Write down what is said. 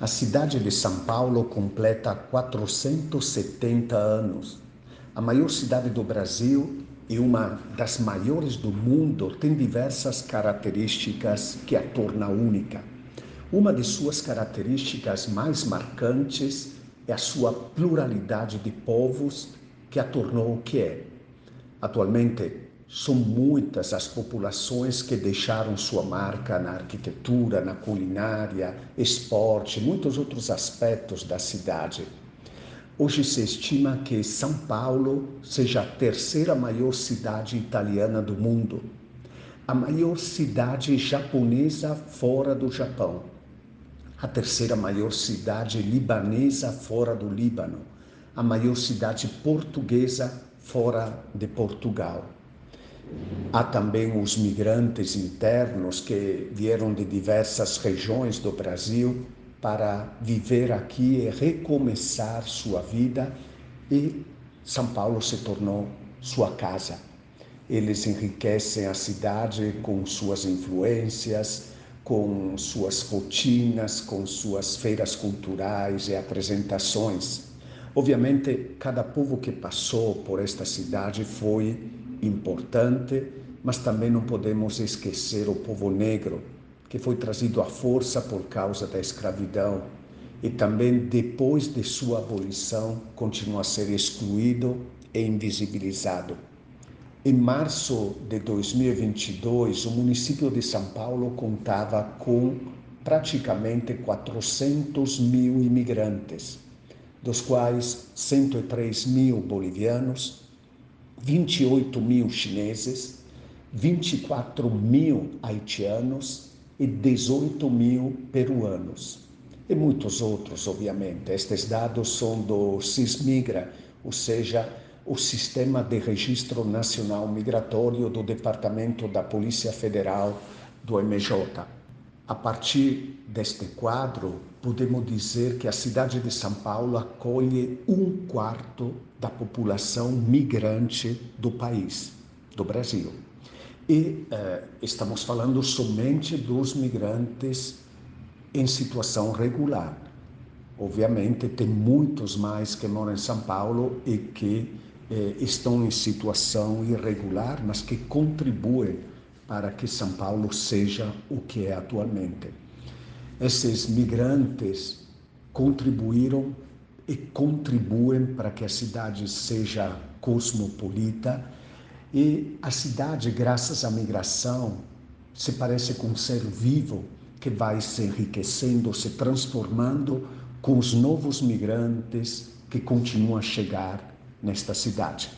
A cidade de São Paulo completa 470 anos. A maior cidade do Brasil e uma das maiores do mundo tem diversas características que a torna única. Uma de suas características mais marcantes é a sua pluralidade de povos que a tornou o que é. Atualmente, são muitas as populações que deixaram sua marca na arquitetura, na culinária, esporte, muitos outros aspectos da cidade. Hoje se estima que São Paulo seja a terceira maior cidade italiana do mundo, a maior cidade japonesa fora do Japão, a terceira maior cidade libanesa fora do Líbano, a maior cidade portuguesa fora de Portugal Há também os migrantes internos que vieram de diversas regiões do Brasil para viver aqui e recomeçar sua vida e São Paulo se tornou sua casa. Eles enriquecem a cidade com suas influências, com suas rotinas, com suas feiras culturais e apresentações. Obviamente, cada povo que passou por esta cidade foi importante, mas também não podemos esquecer o povo negro, que foi trazido à força por causa da escravidão e também depois de sua abolição continua a ser excluído e invisibilizado. Em março de 2022, o município de São Paulo contava com praticamente 400 mil imigrantes, dos quais 103 mil bolivianos, 28 mil chineses, 24 mil haitianos e 18 mil peruanos. E muitos outros, obviamente. Estes dados são do SISMIGRA, ou seja, o Sistema de Registro Nacional Migratório do Departamento da Polícia Federal do MJ. A partir deste quadro, podemos dizer que a cidade de São Paulo acolhe um quarto da população migrante do país, do Brasil. E eh, estamos falando somente dos migrantes em situação regular. Obviamente, tem muitos mais que moram em São Paulo e que eh, estão em situação irregular, mas que contribuem para que São Paulo seja o que é atualmente. Esses migrantes contribuíram e contribuem para que a cidade seja cosmopolita e a cidade, graças à migração, se parece com um ser vivo que vai se enriquecendo, se transformando com os novos migrantes que continuam a chegar nesta cidade.